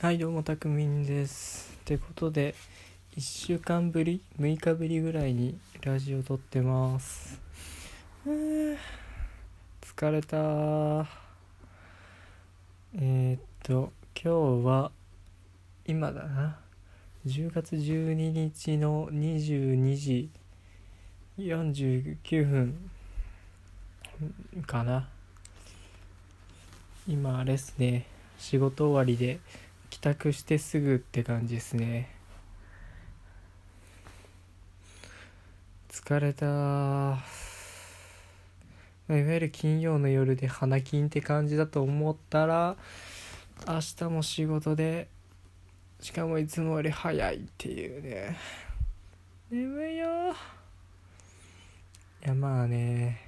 はいどうもたくみんです。ってことで1週間ぶり6日ぶりぐらいにラジオ撮ってます。疲れた。えー、っと今日は今だな。10月12日の22時49分かな。今あれっすね仕事終わりで帰宅してすぐって感じですね。疲れた。いわゆる金曜の夜で花金って感じだと思ったら明日も仕事でしかもいつもより早いっていうね。眠いよ。いやまあね。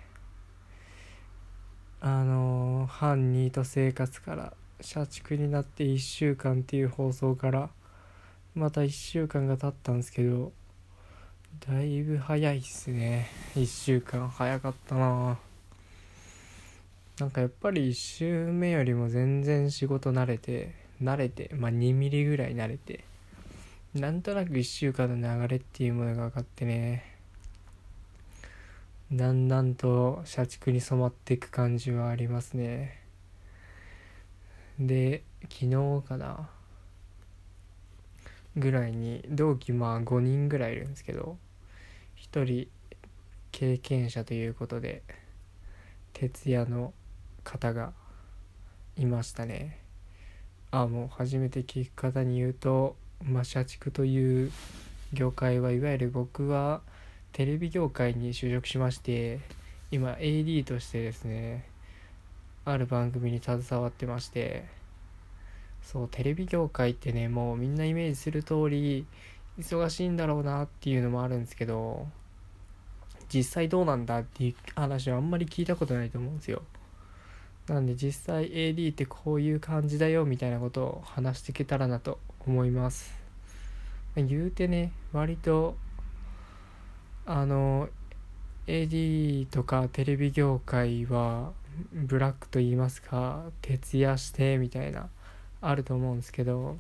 あの反ニート生活から社畜になって1週間っていう放送からまた1週間が経ったんですけどだいぶ早いっすね。1週間早かったな。なんかやっぱり1週目よりも全然仕事慣れて慣れてまあ2ミリぐらい慣れてなんとなく1週間の流れっていうものが分かってねだんだんと社畜に染まっていく感じはありますね。で昨日かな？ぐらいに同期まあ5人ぐらいいるんですけど1人経験者ということで徹夜の方がいましたね。あもう初めて聞く方に言うと、まあ、社畜という業界はいわゆる僕はテレビ業界に就職しまして今 AD としてですねある番組に携わってましてそうテレビ業界ってねもうみんなイメージする通り忙しいんだろうなっていうのもあるんですけど実際どうなんだっていう話はあんまり聞いたことないと思うんですよ。なんで実際 AD ってこういう感じだよみたいなことを話していけたらなと思います。言うてね割とあの AD とかテレビ業界はブラックと言いますか徹夜してみたいなあると思うんですけど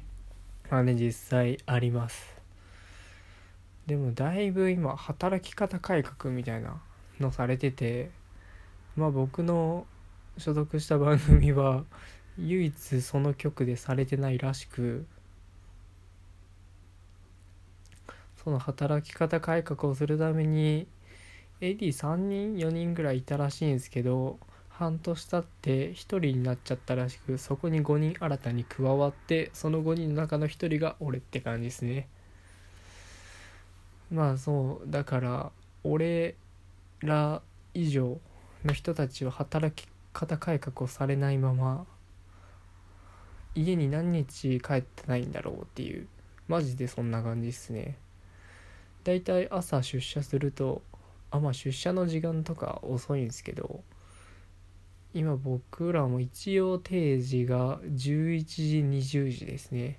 まあね実際あります。でもだいぶ今働き方改革みたいなのされててまあ僕の所属した番組は唯一その局でされてないらしくその働き方改革をするために AD3 人4人ぐらいいたらしいんですけど半年経って1人になっちゃったらしくそこに5人新たに加わってその5人の中の1人が俺って感じですね。まあそうだから俺ら以上の人たちは働き方改革をされないまま家に何日帰ってないんだろうっていうマジでそんな感じっすね。だいたい朝出社するとあまあ出社の時間とか遅いんですけど今僕らも一応定時が11時20時ですね。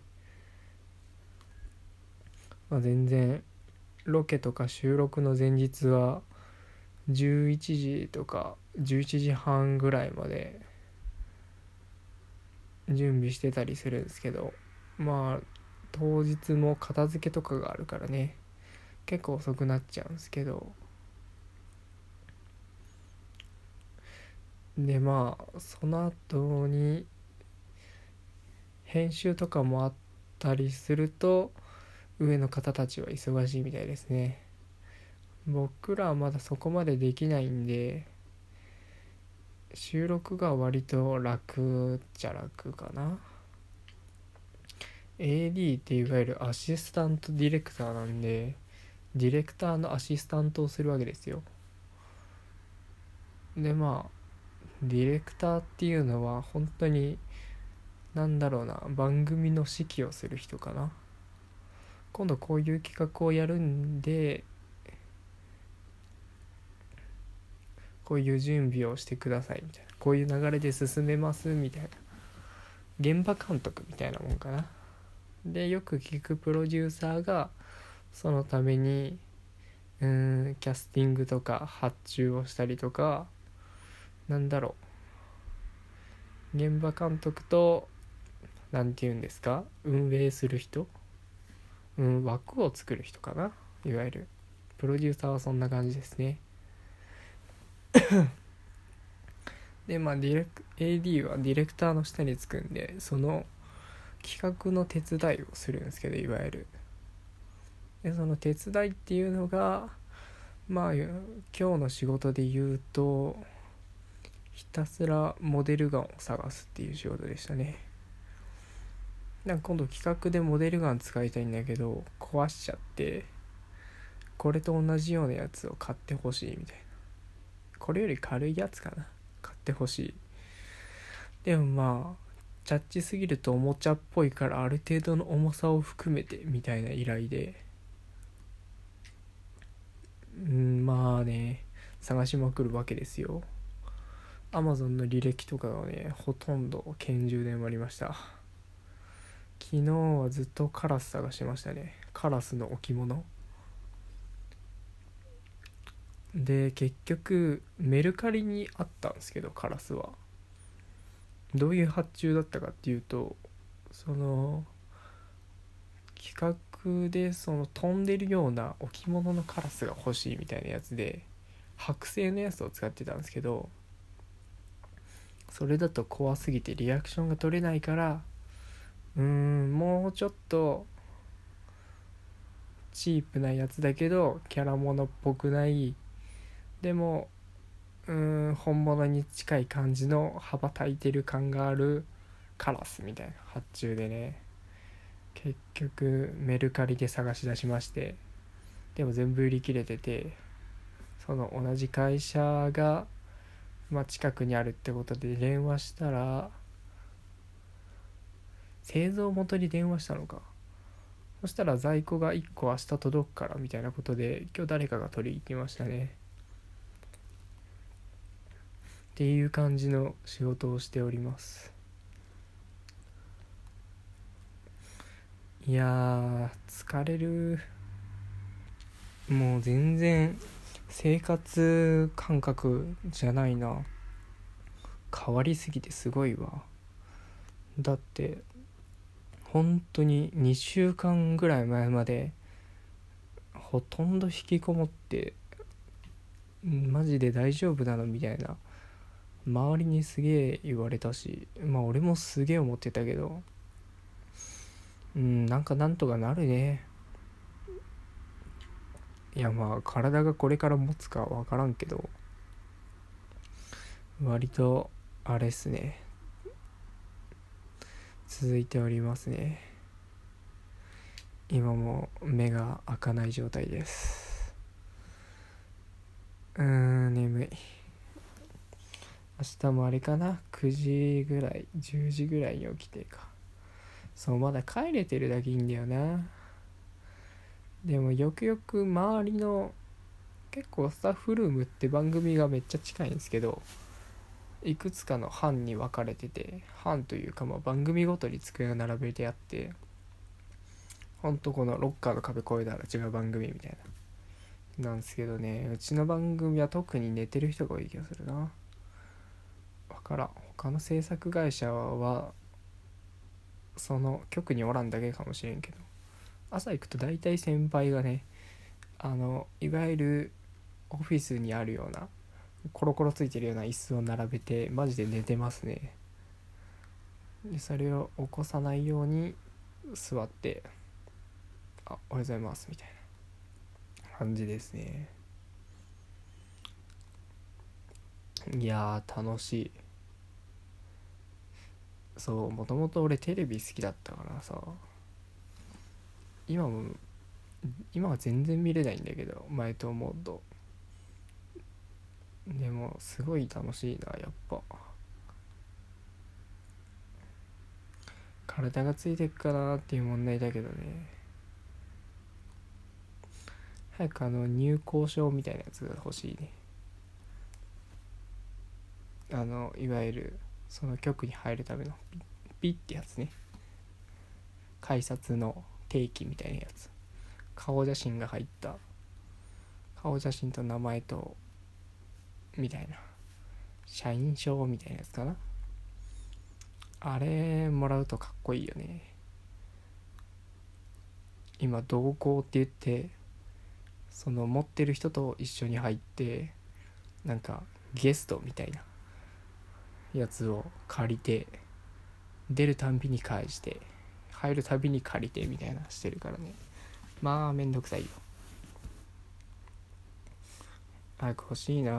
まあ全然ロケとか収録の前日は11時とか11時半ぐらいまで準備してたりするんですけどまあ当日も片付けとかがあるからね結構遅くなっちゃうんですけど。でまあその後に編集とかもあったりすると上の方たちは忙しいみたいですね。僕らはまだそこまでできないんで収録が割と楽っちゃ楽かな。AD っていわゆるアシスタントディレクターなんでディレクターのアシスタントをするわけですよ。でまあディレクターっていうのは本当になんだろうな番組の指揮をする人かな。今度こういう企画をやるんでこういう準備をしてくださいみたいな。こういう流れで進めますみたいな。現場監督みたいなもんかな。でよく聞くプロデューサーがそのためにうんキャスティングとか発注をしたりとかなんだろう。現場監督と何て言うんですか？運営する人？うん枠を作る人かな？いわゆる。プロデューサーはそんな感じですね。でまあディレク AD はディレクターの下につくんでその企画の手伝いをするんですけどいわゆる。でその手伝いっていうのがまあ今日の仕事で言うとひたすらモデルガンを探すっていう仕事でしたね。なんか今度企画でモデルガン使いたいんだけど壊しちゃってこれと同じようなやつを買ってほしいみたいな。これより軽いやつかな。買ってほしい。でもまあチャッチすぎるとおもちゃっぽいからある程度の重さを含めてみたいな依頼で。うんまあね探しまくるわけですよ。アマゾンの履歴とかがねほとんど拳銃で埋まりました。昨日はずっとカラス探しましたね。カラスの置物。で結局メルカリにあったんですけどカラスは。どういう発注だったかっていうとその企画でその飛んでるような置物のカラスが欲しいみたいなやつで剥製のやつを使ってたんですけどそれだと怖すぎてリアクションが取れないからうーんもうちょっとチープなやつだけどキャラものっぽくない。でもうーん本物に近い感じの羽ばたいてる感があるカラスみたいな発注でね。結局メルカリで探し出しまして。でも全部売り切れててその同じ会社が、まあ、近くにあるってことで電話したら製造元に電話したのか。そしたら在庫が1個明日届くからみたいなことで今日誰かが取りに行きましたね。っていう感じの仕事をしております。いや疲れる。もう全然生活感覚じゃないな。変わりすぎてすごいわ。だって本当に2週間ぐらい前までほとんど引きこもってマジで大丈夫なのみたいな。周りにすげえ言われたしまあ俺もすげえ思ってたけど。うんなんかなんとかなるね。いやまあ体がこれから持つか分からんけど割とあれっすね。続いておりますね。今も目が開かない状態です。うーん眠い。明日もあれかな？9時ぐらい10時ぐらいに起きてか。そうまだ帰れてるだけいいんだよな。でもよくよく周りの結構スタッフルームって番組がめっちゃ近いんですけどいくつかの班に分かれてて班というかま番組ごとに机が並べてあってほんとこのロッカーの壁越えたら違う番組みたいななんですけどねうちの番組は特に寝てる人が多い気がするな。分からん。他の制作会社はその局におらんだけかもしれんけど。朝行くと大体先輩がねあのいわゆるオフィスにあるようなコロコロついてるような椅子を並べてマジで寝てますね。でそれを起こさないように座って「あおはようございます」みたいな感じですね。いや楽しい。そうもともと俺テレビ好きだったからさ。今も今は全然見れないんだけど前と思うと。でもすごい楽しいなやっぱ。体がついてくかなっていう問題だけどね。早くあの入校証みたいなやつが欲しいね。あのいわゆるその局に入るためのピッってやつね。改札の。定期みたいなやつ。顔写真が入った。顔写真と名前とみたいな。社員証みたいなやつかな。あれもらうとかっこいいよね。今同行って言ってその持ってる人と一緒に入ってなんかゲストみたいな。やつを借りて出るたんびに返して入るたびに借りてみたいなしてるからね。まあめんどくさいよ。早く欲しいな。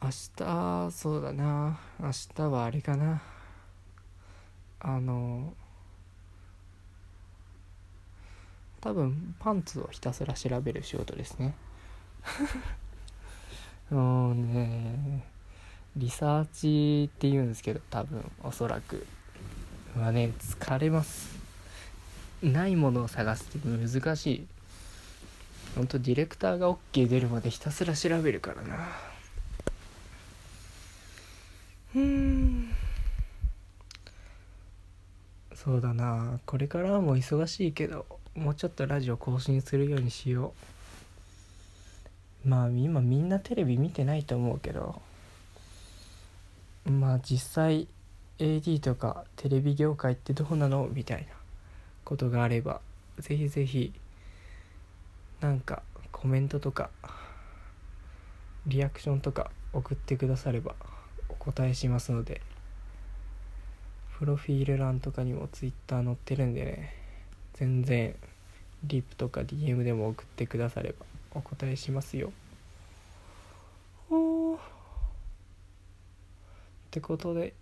明日そうだな。明日はあれかな。あの多分パンツをひたすら調べる仕事ですね。もうねリサーチって言うんですけど多分おそらく。はね疲れます。ないものを探すって難しい。ほんとディレクターが OK 出るまでひたすら調べるからな。うん。そうだな。これからも忙しいけどもうちょっとラジオ更新するようにしよう。まあ今みんなテレビ見てないと思うけど。まあ実際 AD とかテレビ業界ってどうなの？みたいなことがあればぜひぜひなんかコメントとかリアクションとか送ってくださればお答えしますのでプロフィール欄とかにも Twitter 載ってるんでね全然リップとか DM でも送ってくださればお答えしますよ。ってことで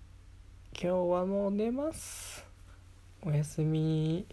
今日はもう寝ます。おやすみ。